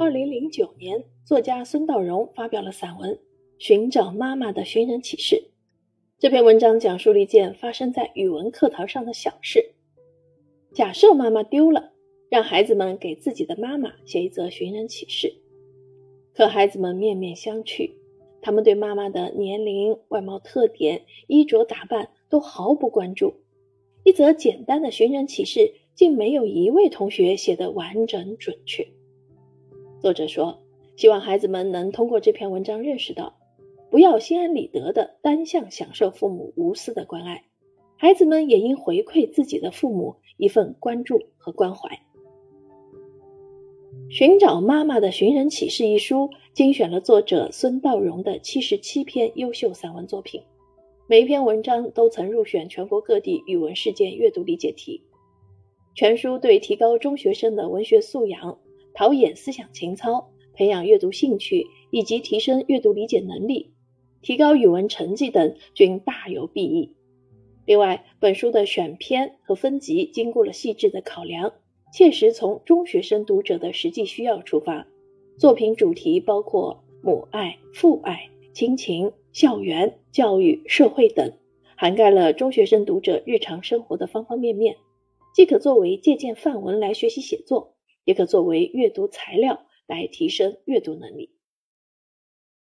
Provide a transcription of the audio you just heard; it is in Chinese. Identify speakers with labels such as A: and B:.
A: 二零零九年，作家孙道荣发表了散文《寻找妈妈的寻人启事》。这篇文章讲述了一件发生在语文课堂上的小事：假设妈妈丢了，让孩子们给自己的妈妈写一则寻人启事。可孩子们面面相觑，他们对妈妈的年龄、外貌特点、衣着打扮都毫不关注。一则简单的寻人启事，竟没有一位同学写得完整准确。作者说，希望孩子们能通过这篇文章认识到，不要心安理得的单向享受父母无私的关爱，孩子们也应回馈自己的父母一份关注和关怀。《寻找妈妈的寻人启事》一书精选了作者孙道荣的七十七篇优秀散文作品，每一篇文章都曾入选全国各地语文事件阅读理解题。全书对提高中学生的文学素养。陶冶思想情操，培养阅读兴趣，以及提升阅读理解能力，提高语文成绩等均大有裨益。另外，本书的选篇和分级经过了细致的考量，切实从中学生读者的实际需要出发。作品主题包括母爱、父爱、亲情、校园、教育、社会等，涵盖了中学生读者日常生活的方方面面，既可作为借鉴范文来学习写作。也可作为阅读材料来提升阅读能力。